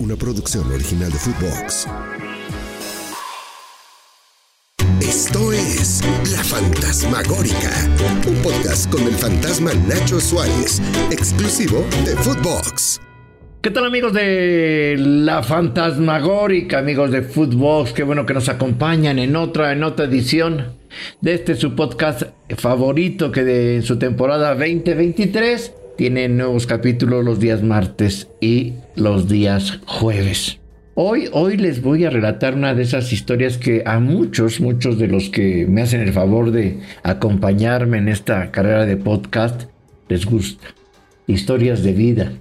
una producción original de Footbox. Esto es La Fantasmagórica, un podcast con el fantasma Nacho Suárez, exclusivo de Footbox. ¿Qué tal amigos de La Fantasmagórica, amigos de Footbox? Qué bueno que nos acompañan en otra, en otra edición de este su podcast favorito que de en su temporada 2023 tiene nuevos capítulos los días martes y los días jueves. Hoy, hoy les voy a relatar una de esas historias que a muchos, muchos de los que me hacen el favor de acompañarme en esta carrera de podcast les gusta. Historias de vida.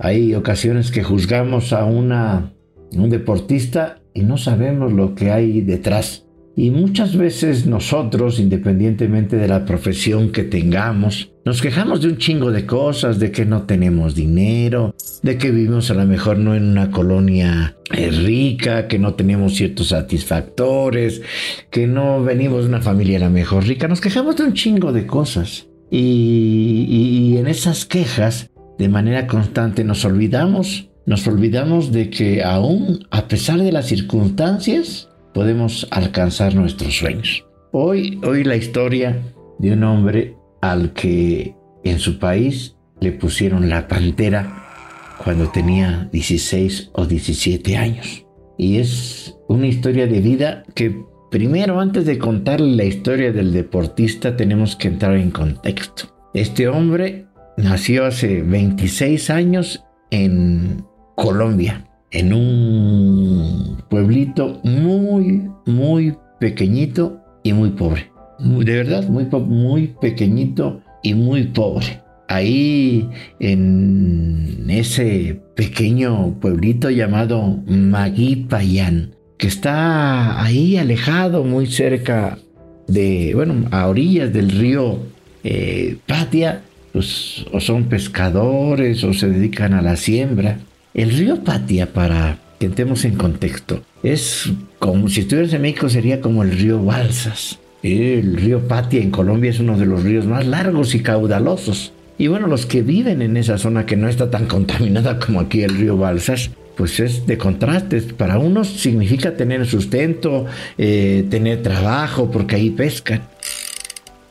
Hay ocasiones que juzgamos a una, un deportista y no sabemos lo que hay detrás. Y muchas veces nosotros, independientemente de la profesión que tengamos, nos quejamos de un chingo de cosas, de que no tenemos dinero, de que vivimos a lo mejor no en una colonia eh, rica, que no tenemos ciertos satisfactores, que no venimos de una familia a lo mejor rica. Nos quejamos de un chingo de cosas. Y, y en esas quejas, de manera constante, nos olvidamos, nos olvidamos de que aún a pesar de las circunstancias, podemos alcanzar nuestros sueños. Hoy, hoy la historia de un hombre al que en su país le pusieron la pantera cuando tenía 16 o 17 años. Y es una historia de vida que primero, antes de contar la historia del deportista, tenemos que entrar en contexto. Este hombre nació hace 26 años en Colombia en un pueblito muy, muy pequeñito y muy pobre. De verdad, muy, muy pequeñito y muy pobre. Ahí en ese pequeño pueblito llamado Maguipayán, que está ahí alejado, muy cerca de, bueno, a orillas del río eh, Patia, pues o son pescadores o se dedican a la siembra. El río Patia, para que entremos en contexto, es como si estuvieras en México, sería como el río Balsas. El río Patia en Colombia es uno de los ríos más largos y caudalosos. Y bueno, los que viven en esa zona que no está tan contaminada como aquí el río Balsas, pues es de contrastes. Para unos significa tener sustento, eh, tener trabajo, porque ahí pescan.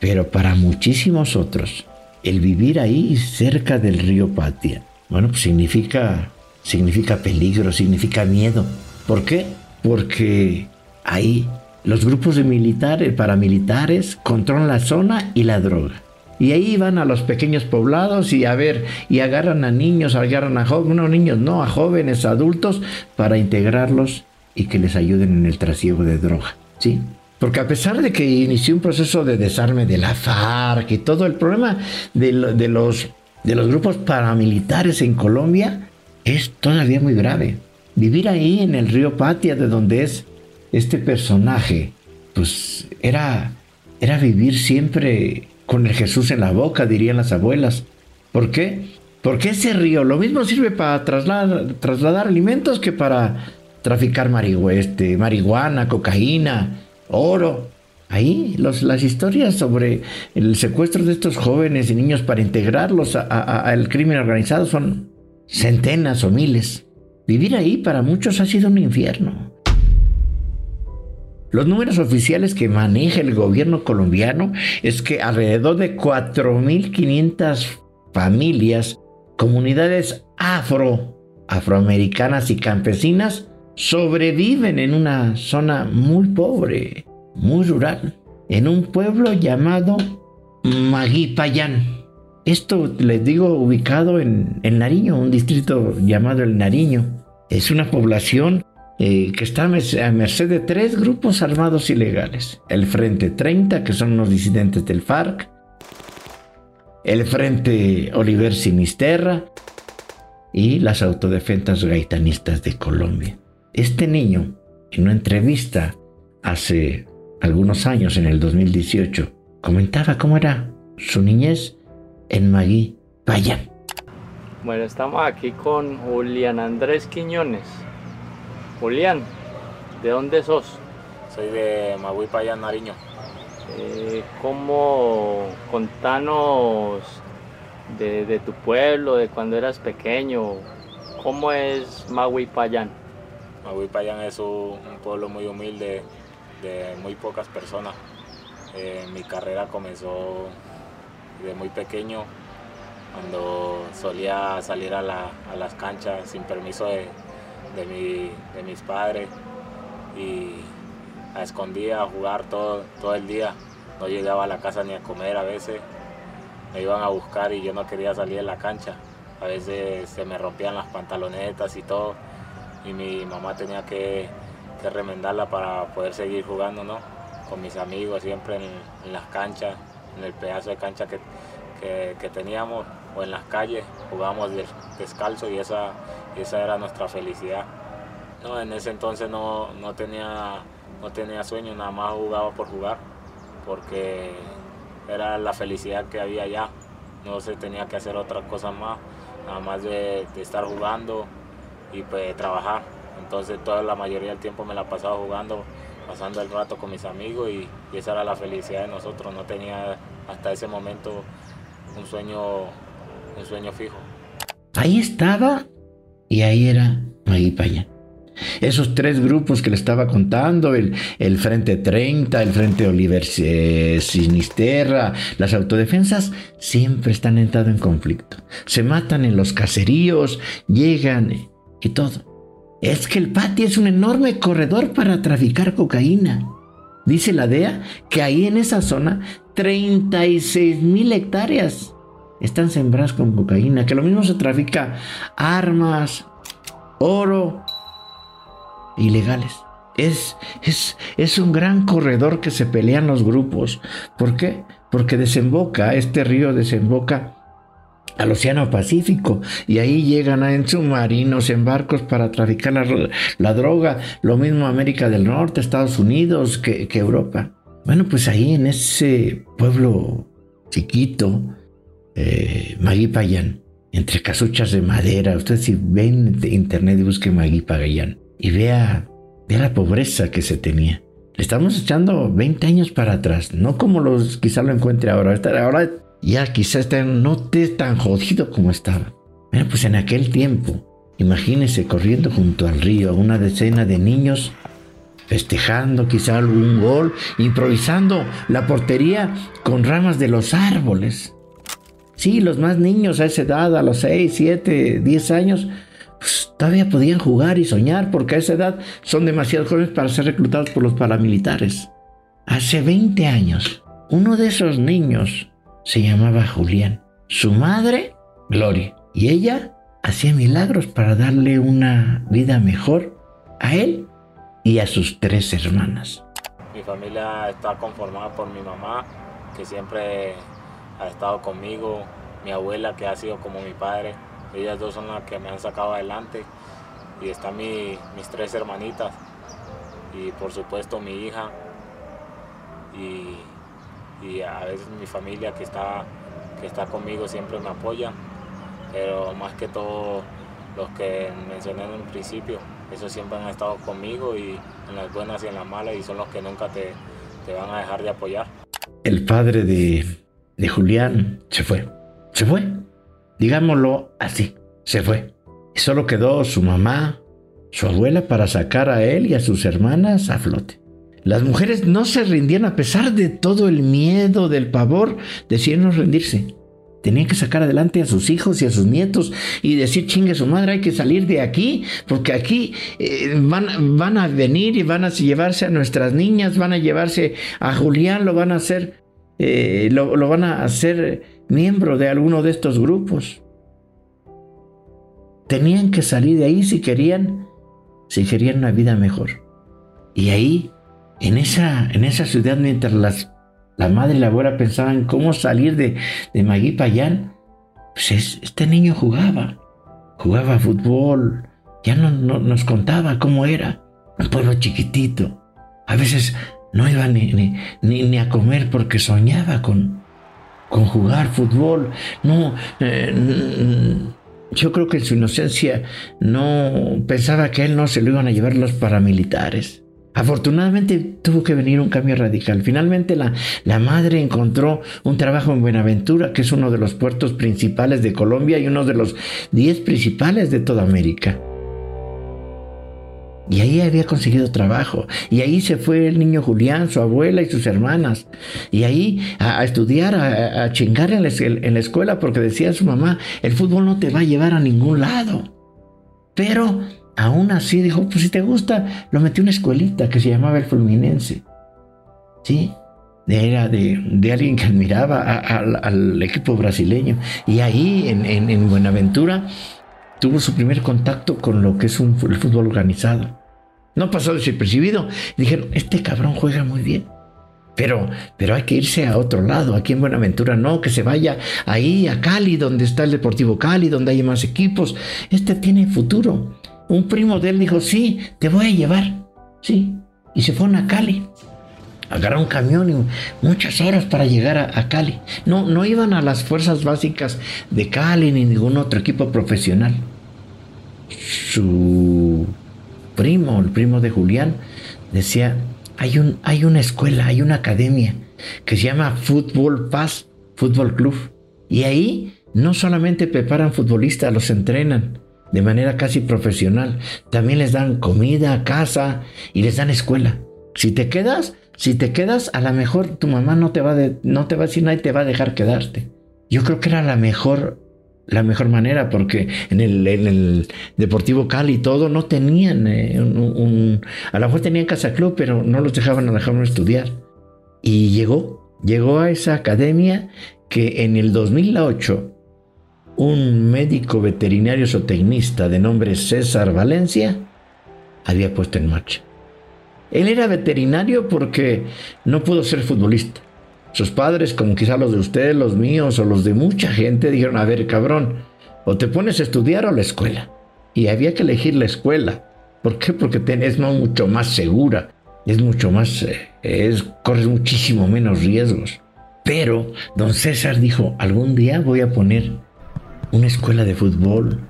Pero para muchísimos otros, el vivir ahí cerca del río Patia, bueno, pues significa significa peligro, significa miedo. ¿Por qué? Porque ahí los grupos de militares, paramilitares, controlan la zona y la droga. Y ahí van a los pequeños poblados y a ver, y agarran a niños, agarran a jóvenes, no niños, no, a jóvenes, adultos, para integrarlos y que les ayuden en el trasiego de droga. ¿Sí? Porque a pesar de que inició un proceso de desarme de la FARC y todo el problema de, los, de los grupos paramilitares en Colombia, es todavía muy grave. Vivir ahí en el río Patia, de donde es este personaje, pues era, era vivir siempre con el Jesús en la boca, dirían las abuelas. ¿Por qué? Porque ese río lo mismo sirve para trasladar, trasladar alimentos que para traficar este, marihuana, cocaína, oro. Ahí las historias sobre el secuestro de estos jóvenes y niños para integrarlos al crimen organizado son centenas o miles. Vivir ahí para muchos ha sido un infierno. Los números oficiales que maneja el gobierno colombiano es que alrededor de 4.500 familias, comunidades afro, afroamericanas y campesinas sobreviven en una zona muy pobre, muy rural, en un pueblo llamado Maguipayán. Esto les digo ubicado en El Nariño, un distrito llamado El Nariño. Es una población eh, que está a merced de tres grupos armados ilegales. El Frente 30, que son los disidentes del FARC. El Frente Oliver Sinisterra. Y las autodefensas gaitanistas de Colombia. Este niño, en una entrevista hace algunos años, en el 2018, comentaba cómo era su niñez en Magui. Vayan. Bueno, estamos aquí con Julián Andrés Quiñones. Julián, ¿de dónde sos? Soy de Magui Payán, Nariño. Eh, ¿Cómo contanos de, tu pueblo, de cuando eras pequeño? ¿Cómo es Mahuipayán? Mahuipayán es un, pueblo muy humilde, de muy pocas personas. Eh, mi carrera comenzó de muy pequeño, cuando solía salir a, las canchas sin permiso de, de, mis padres y a a jugar todo, todo el día. No llegaba a la casa ni a comer a veces. Me iban a buscar y yo no quería salir de la cancha. A veces se me rompían las pantalonetas y todo. Y mi mamá tenía que, remendarla para poder seguir jugando, ¿no? Con mis amigos siempre en, las canchas, en el pedazo de cancha que, que, teníamos o en las calles, jugábamos descalzo y esa, esa era nuestra felicidad. No, en ese entonces no, no, tenía, no tenía sueño, nada más jugaba por jugar, porque era la felicidad que había allá, no se tenía que hacer otras cosas más, nada más de, estar jugando y pues trabajar. Entonces toda la mayoría del tiempo me la pasaba jugando, pasando el rato con mis amigos y, y esa era la felicidad de nosotros, no tenía hasta ese momento un sueño, un sueño fijo. Ahí estaba y ahí era Maguipaya. Esos tres grupos que le estaba contando, el, el Frente 30, el Frente Oliver eh, Sinisterra, las autodefensas, siempre están entrando en conflicto. Se matan en los caseríos, llegan y todo. Es que el patio es un enorme corredor para traficar cocaína. Dice la DEA que ahí en esa zona 36 mil hectáreas están sembradas con cocaína, que lo mismo se trafica armas, oro, ilegales. Es, es, es, un gran corredor que se pelean los grupos. ¿Por qué? Porque desemboca, este río desemboca al Océano Pacífico y ahí llegan en submarinos, en barcos para traficar la, droga. Lo mismo América del Norte, Estados Unidos que, que Europa. Bueno, pues ahí en ese pueblo chiquito, eh, Maguipayán, entre casuchas de madera. Usted si ven internet y busque Maguipayán y vea, vea la pobreza que se tenía. Le estamos echando 20 años para atrás, no como los quizá lo encuentre ahora. Ahora ya quizás no esté tan jodido como estaba. Bueno, pues en aquel tiempo, imagínese corriendo junto al río una decena de niños festejando quizá algún gol, improvisando la portería con ramas de los árboles. Sí, los más niños a esa edad, a los 6, 7, 10 años, pues, todavía podían jugar y soñar porque a esa edad son demasiado jóvenes para ser reclutados por los paramilitares. Hace 20 años, uno de esos niños se llamaba Julián. Su madre, Gloria. Y ella hacía milagros para darle una vida mejor a él y a sus tres hermanas. Mi familia está conformada por mi mamá, que siempre ha estado conmigo, mi abuela, que ha sido como mi padre. Ellas dos son las que me han sacado adelante. Y están mis tres hermanitas. Y por supuesto mi hija. Y, a veces mi familia que está, que está conmigo siempre me apoya. Pero más que todo los que mencioné en un principio, esos siempre han estado conmigo y en las buenas y en las malas y son los que nunca te, te van a dejar de apoyar. El padre de, de Julián se fue. Se fue. Digámoslo así. Se fue. Y solo quedó su mamá, su abuela para sacar a él y a sus hermanas a flote. Las mujeres no se rindían a pesar de todo el miedo, del pavor, decidieron rendirse. Tenían que sacar adelante a sus hijos y a sus nietos y decir, chingue su madre, hay que salir de aquí, porque aquí eh, van, van a venir y van a llevarse a nuestras niñas, van a llevarse a Julián, lo van a hacer, eh, lo, lo van a hacer miembro de alguno de estos grupos. Tenían que salir de ahí si querían, si querían una vida mejor. Y ahí, en esa, en esa ciudad, mientras las la madre y la abuela pensaban cómo salir de, de Magui Payán. Pues este niño jugaba, jugaba fútbol, ya no, nos contaba cómo era. Un pueblo chiquitito. A veces no iba ni, ni, ni, a comer porque soñaba con, con jugar fútbol. No, eh, yo creo que en su inocencia no pensaba que él no se lo iban a llevar los paramilitares. Afortunadamente tuvo que venir un cambio radical. Finalmente la, la, madre encontró un trabajo en Buenaventura, que es uno de los puertos principales de Colombia y uno de los 10 principales de toda América. Y ahí había conseguido trabajo. Y ahí se fue el niño Julián, su abuela y sus hermanas. Y ahí a, estudiar, a, chingar en la, escuela, porque decía su mamá, el fútbol no te va a llevar a ningún lado. Pero aún así dijo, pues si te gusta, lo metí en una escuelita que se llamaba el Fluminense. ¿Sí? Era de, de alguien que admiraba al equipo brasileño. Y ahí en, en, Buenaventura tuvo su primer contacto con lo que es un, el fútbol organizado. No pasó desapercibido. Dijeron, este cabrón juega muy bien. Pero, pero hay que irse a otro lado, aquí en Buenaventura no, que se vaya ahí a Cali, donde está el Deportivo Cali, donde hay más equipos. Este tiene futuro un primo de él dijo, sí, te voy a llevar. Sí. Y se fueron a Cali. Agarraron un camión y muchas horas para llegar a, Cali. No, no iban a las fuerzas básicas de Cali ni ningún otro equipo profesional. Su primo, el primo de Julián, decía, hay, un, hay una escuela, hay una academia que se llama Fútbol Paz, Fútbol Club. Y ahí no solamente preparan futbolistas, los entrenan de manera casi profesional. También les dan comida, casa y les dan escuela. Si te quedas, si te quedas, a lo mejor tu mamá no te va no te va a decir nada y te va a dejar quedarte. Yo creo que era la mejor la mejor manera porque en el, Deportivo Cali y todo no tenían eh, un, a lo mejor tenían casa club pero no los dejaban a dejarme estudiar y llegó llegó a esa academia que en el 2008 un médico veterinario zootecnista de nombre César Valencia había puesto en marcha. Él era veterinario porque no pudo ser futbolista. Sus padres, como quizá los de ustedes, los míos o los de mucha gente, dijeron, a ver, cabrón, o te pones a estudiar o la escuela. Y había que elegir la escuela. ¿Por qué? Porque es mucho más segura, es mucho más, eh, es, corres muchísimo menos riesgos. Pero don César dijo, algún día voy a poner una escuela de fútbol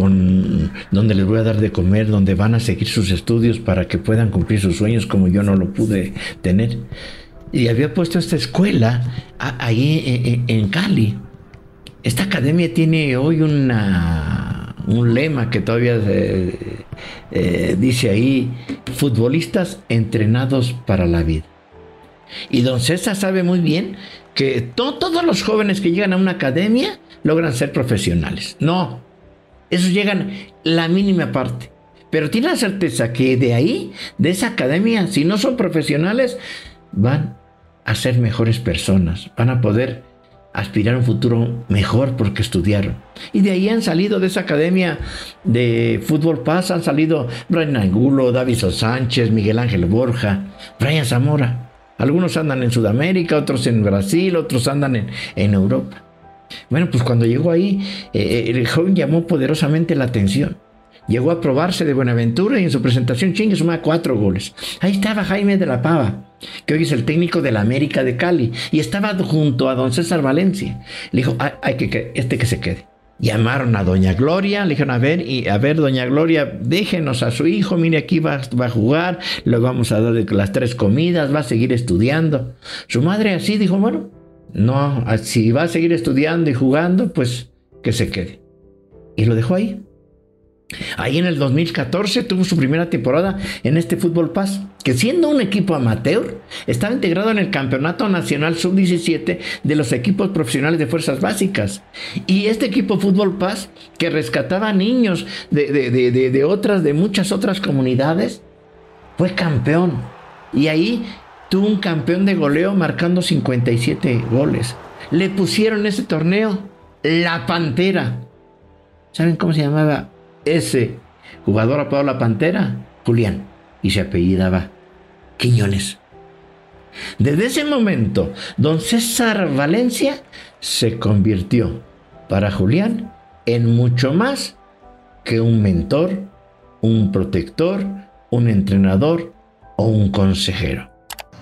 donde les voy a dar de comer, donde van a seguir sus estudios para que puedan cumplir sus sueños como yo no lo pude tener. Y había puesto esta escuela ahí en, Cali. Esta academia tiene hoy un lema que todavía eh, eh, dice ahí, futbolistas entrenados para la vida. Y don César sabe muy bien que todos los jóvenes que llegan a una academia logran ser profesionales. No, esos llegan la mínima parte. Pero tiene la certeza que de ahí, de esa academia, si no son profesionales, van a ser mejores personas, van a poder aspirar a un futuro mejor porque estudiaron. Y de ahí han salido de esa academia de fútbol paz, han salido Brian Angulo, David Sánchez, Miguel Ángel Borja, Brian Zamora. Algunos andan en Sudamérica, otros en Brasil, otros andan en, en Europa. Bueno, pues cuando llegó ahí, eh, el joven llamó poderosamente la atención. Llegó a probarse de Buenaventura y en su presentación chingue suma cuatro goles. Ahí estaba Jaime de la Pava, que hoy es el técnico de la América de Cali, y estaba junto a don César Valencia. Le dijo, hay, que, este que se quede. Llamaron a doña Gloria, le dijeron, a ver, y a ver, doña Gloria, déjenos a su hijo, mire, aquí va, va a jugar, le vamos a dar las tres comidas, va a seguir estudiando. Su madre así dijo, bueno, no, si va a seguir estudiando y jugando, pues que se quede. Y lo dejó ahí. Ahí en el 2014 tuvo su primera temporada en este Fútbol Paz, que siendo un equipo amateur, estaba integrado en el Campeonato Nacional Sub-17 de los equipos profesionales de fuerzas básicas. Y este equipo Fútbol Paz, que rescataba niños de, de otras, de muchas otras comunidades, fue campeón. Y ahí tuvo un campeón de goleo marcando 57 goles. Le pusieron ese torneo La Pantera. ¿Saben cómo se llamaba ese jugador apodado La Pantera? Julián. Y se apellidaba Quiñones. Desde ese momento, don César Valencia se convirtió para Julián en mucho más que un mentor, un protector, un entrenador o un consejero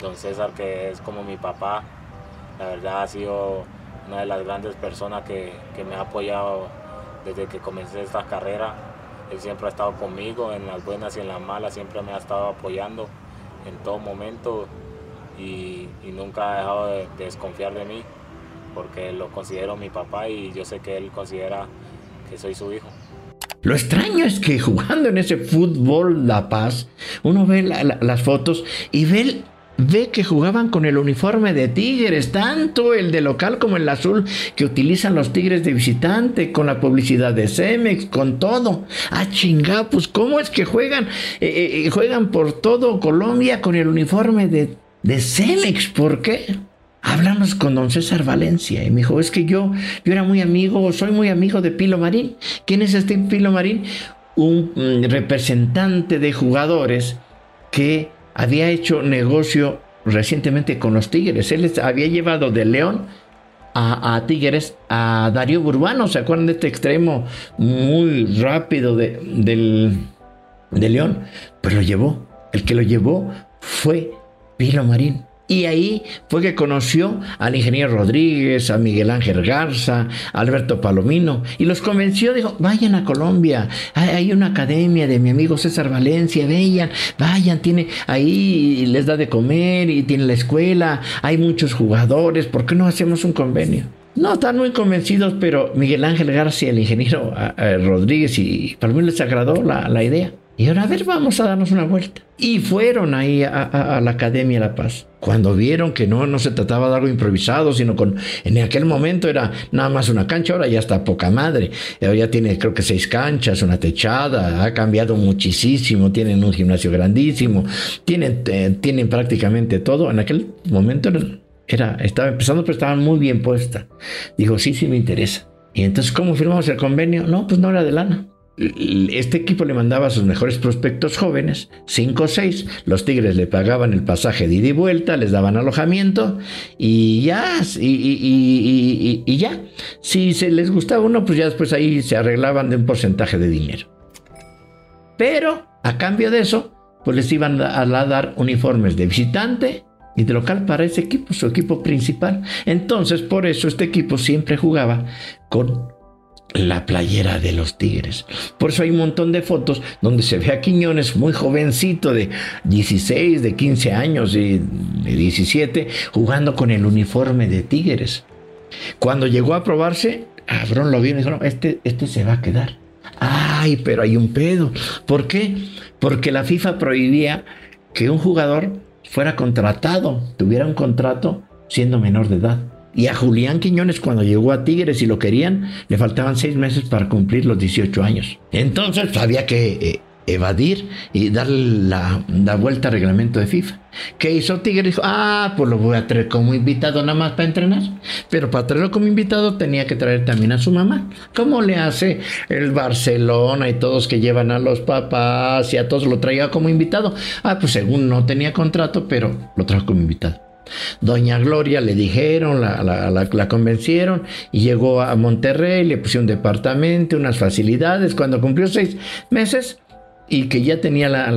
don César, que es como mi papá. La verdad ha sido una de las grandes personas que, me ha apoyado desde que comencé esta carrera. Él siempre ha estado conmigo en las buenas y en las malas, siempre me ha estado apoyando. en todo momento y, nunca ha dejado de, desconfiar de mí porque lo considero mi papá y yo sé que él considera que soy su hijo. Lo extraño es que jugando en ese fútbol La Paz, uno ve las fotos y ve ve que jugaban con el uniforme de Tigres, tanto el de local como el azul que utilizan los Tigres de visitante, con la publicidad de Cemex, con todo. Ah, chingá, pues ¿cómo es que juegan? Eh, eh, eh, juegan por todo Colombia con el uniforme de, de Cemex, ¿por qué? Hablamos con don César Valencia y me dijo, es que yo, yo era muy amigo, soy muy amigo de Pilo Marín. ¿Quién es este Pilo Marín? Un mm, representante de jugadores que había hecho negocio recientemente con los Tigres. Él había llevado de León a, Tigres a Darío Burbano. ¿Se acuerdan de este extremo muy rápido de, del, de León? Pues lo llevó. El que lo llevó fue Pilo Marín. Y ahí fue que conoció al ingeniero Rodríguez, a Miguel Ángel Garza, a Alberto Palomino, y los convenció, dijo, vayan a Colombia, hay una academia de mi amigo César Valencia, vayan, vayan, tiene ahí, les da de comer y tiene la escuela, hay muchos jugadores, ¿por qué no hacemos un convenio? No, están muy convencidos, pero Miguel Ángel Garza, el ingeniero Rodríguez y Palomino les agradó la idea. Y ahora, a ver, vamos a darnos una vuelta. Y fueron ahí a, la Academia La Paz. Cuando vieron que no, no se trataba de algo improvisado, sino con, en aquel momento era nada más una cancha, ahora ya está poca madre. Ahora ya tiene creo que seis canchas, una techada, ha cambiado muchísimo, tienen un gimnasio grandísimo, tienen, eh, tienen prácticamente todo. En aquel momento era, estaba empezando, pero estaba muy bien puesta. Dijo, sí, sí me interesa. Y entonces, ¿cómo firmamos el convenio? No, pues no era de lana este equipo le mandaba a sus mejores prospectos jóvenes, 5 o 6, los Tigres le pagaban el pasaje de ida y vuelta, les daban alojamiento y ya, y, ya. Si se les gustaba uno, pues ya después ahí se arreglaban de un porcentaje de dinero. Pero a cambio de eso, pues les iban a dar uniformes de visitante y de local para ese equipo, su equipo principal. Entonces, por eso este equipo siempre jugaba con la playera de los Tigres. Por eso hay un montón de fotos donde se ve a Quiñones muy jovencito de 16, de 15 años y de 17 jugando con el uniforme de Tigres. Cuando llegó a probarse, Abrón lo vio y dijo, no, este, este se va a quedar. Ay, pero hay un pedo. ¿Por qué? Porque la FIFA prohibía que un jugador fuera contratado, tuviera un contrato siendo menor de edad. Y a Julián Quiñones cuando llegó a Tigres y lo querían, le faltaban seis meses para cumplir los 18 años. Entonces había que eh, evadir y darle la, vuelta al reglamento de FIFA. ¿Qué hizo Tigres? Dijo, ah, pues lo voy a traer como invitado nada más para entrenar. Pero para traerlo como invitado tenía que traer también a su mamá. ¿Cómo le hace el Barcelona y todos que llevan a los papás y a todos lo traía como invitado? Ah, pues según no tenía contrato, pero lo trajo como invitado. Doña Gloria le dijeron, la, convencieron y llegó a Monterrey, le pusieron un departamento, unas facilidades. Cuando cumplió seis meses y que ya tenía la,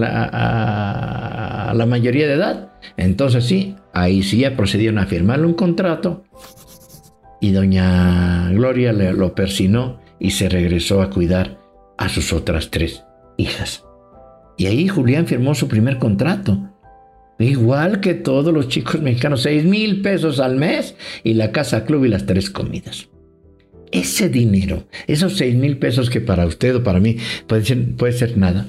mayoría de edad, entonces sí, ahí sí ya procedieron a firmarle un contrato y doña Gloria lo persinó y se regresó a cuidar a sus otras tres hijas. Y ahí Julián firmó su primer contrato Igual que todos los chicos mexicanos, 6 mil pesos al mes y la casa club y las tres comidas. Ese dinero, esos 6 mil pesos que para usted o para mí puede ser, puede ser nada,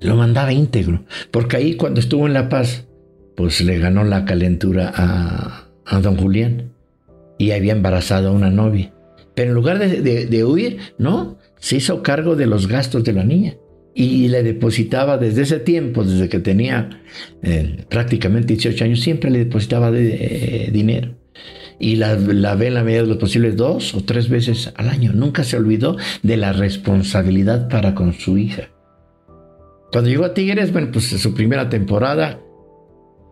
lo mandaba íntegro. Porque ahí cuando estuvo en La Paz, pues le ganó la calentura a, a don Julián y había embarazado a una novia. Pero en lugar de, de huir, no, se hizo cargo de los gastos de la niña y le depositaba desde ese tiempo, desde que tenía eh, prácticamente 18 años, siempre le depositaba eh, dinero. Y la, la ve en la medida de lo posible dos o tres veces al año. Nunca se olvidó de la responsabilidad para con su hija. Cuando llegó a Tigres, bueno, pues su primera temporada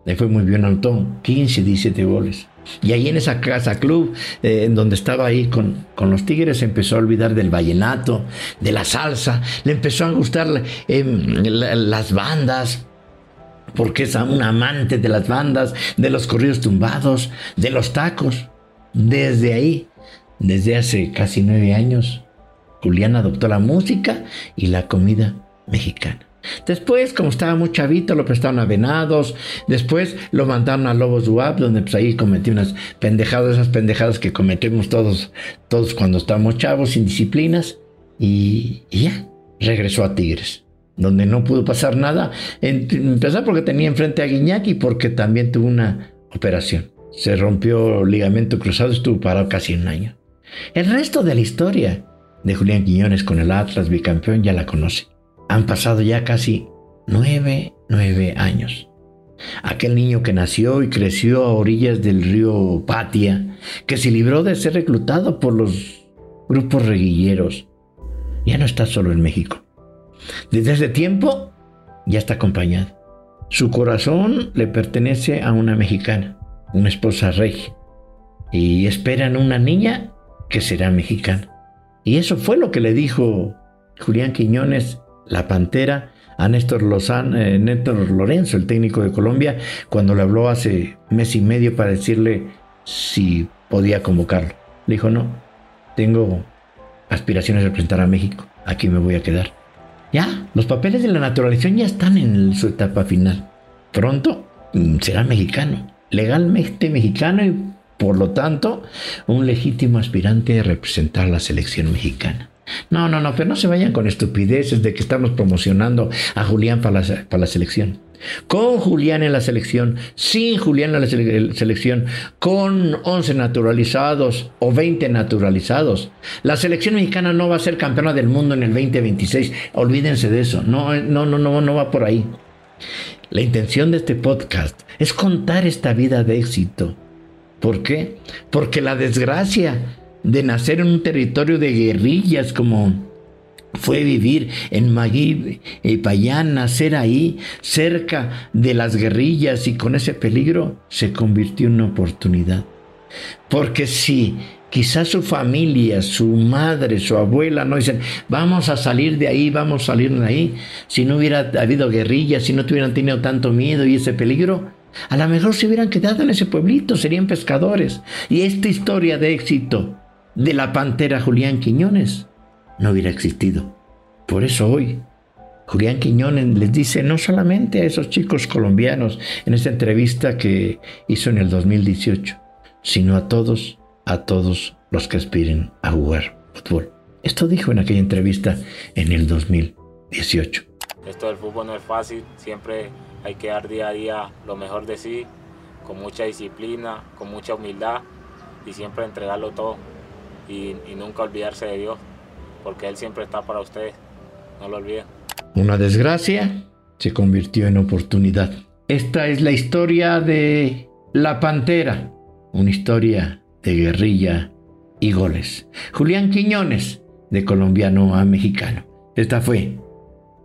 le fue muy bien, anotó 15, 17 goles. Y ahí en esa casa club, eh, en donde estaba ahí con, con, los tigres, empezó a olvidar del vallenato, de la salsa, le empezó a gustar em, las bandas, porque es un amante de las bandas, de los corridos tumbados, de los tacos. Desde ahí, desde hace casi nueve años, Julián adoptó la música y la comida mexicana. Después, como estaba muy chavito, lo prestaron a Venados. Después lo mandaron a Lobos Duap, donde pues ahí cometió unas pendejadas, esas pendejadas que cometimos todos, todos cuando estábamos chavos, sin disciplinas. Y, ya, regresó a Tigres, donde no pudo pasar nada. Empezó porque tenía enfrente a Guiñac porque también tuvo una operación. Se rompió ligamento cruzado, estuvo parado casi un año. El resto de la historia de Julián Quiñones con el Atlas bicampeón ya la conoce. Han pasado ya casi nueve, nueve años. Aquel niño que nació y creció a orillas del río Patia, que se libró de ser reclutado por los grupos reguilleros, ya no está solo en México. Desde ese tiempo ya está acompañado. Su corazón le pertenece a una mexicana, una esposa regia, y esperan una niña que será mexicana. Y eso fue lo que le dijo Julián Quiñones la Pantera a eh, Néstor Lorenzo, el técnico de Colombia, cuando le habló hace mes y medio para decirle si podía convocarlo. Le dijo, no, tengo aspiraciones de representar a México, aquí me voy a quedar. Ya, los papeles de la naturalización ya están en su etapa final. Pronto mm, será mexicano, legalmente mexicano y por lo tanto un legítimo aspirante a representar la selección mexicana. No, no, no, pero no se vayan con estupideces de que estamos promocionando a Julián para la, para la selección. Con Julián en la selección, sin Julián en la selección, con 11 naturalizados o 20 naturalizados. La selección mexicana no va a ser campeona del mundo en el 2026. Olvídense de eso. No, no, no, no, no va por ahí. La intención de este podcast es contar esta vida de éxito. ¿Por qué? Porque la desgracia de nacer en un territorio de guerrillas como fue vivir en Maguib y Payán, nacer ahí, cerca de las guerrillas y con ese peligro, se convirtió en una oportunidad. Porque si quizás su familia, su madre, su abuela no dicen, vamos a salir de ahí, vamos a salir de ahí, si no hubiera habido guerrillas, si no tuvieran tenido tanto miedo y ese peligro, a lo mejor se hubieran quedado en ese pueblito, serían pescadores. Y esta historia de éxito de la pantera Julián Quiñones no hubiera existido. Por eso hoy Julián Quiñones les dice no solamente a esos chicos colombianos en esta entrevista que hizo en el 2018, sino a todos, a todos los que aspiren a jugar fútbol. Esto dijo en aquella entrevista en el 2018. Esto del fútbol no es fácil, siempre hay que dar día a día lo mejor de sí, con mucha disciplina, con mucha humildad y siempre entregarlo todo y, nunca olvidarse de Dios, porque Él siempre está para ustedes. No lo olviden. Una desgracia se convirtió en oportunidad. Esta es la historia de La Pantera, una historia de guerrilla y goles. Julián Quiñones, de colombiano a mexicano. Esta fue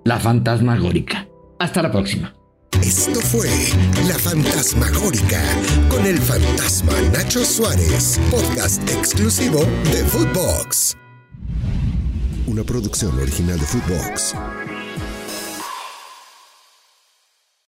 La Fantasmagórica. Hasta la próxima. Esto fue La Fantasmagórica con el fantasma Nacho Suárez, podcast exclusivo de Footbox. Una producción original de Footbox.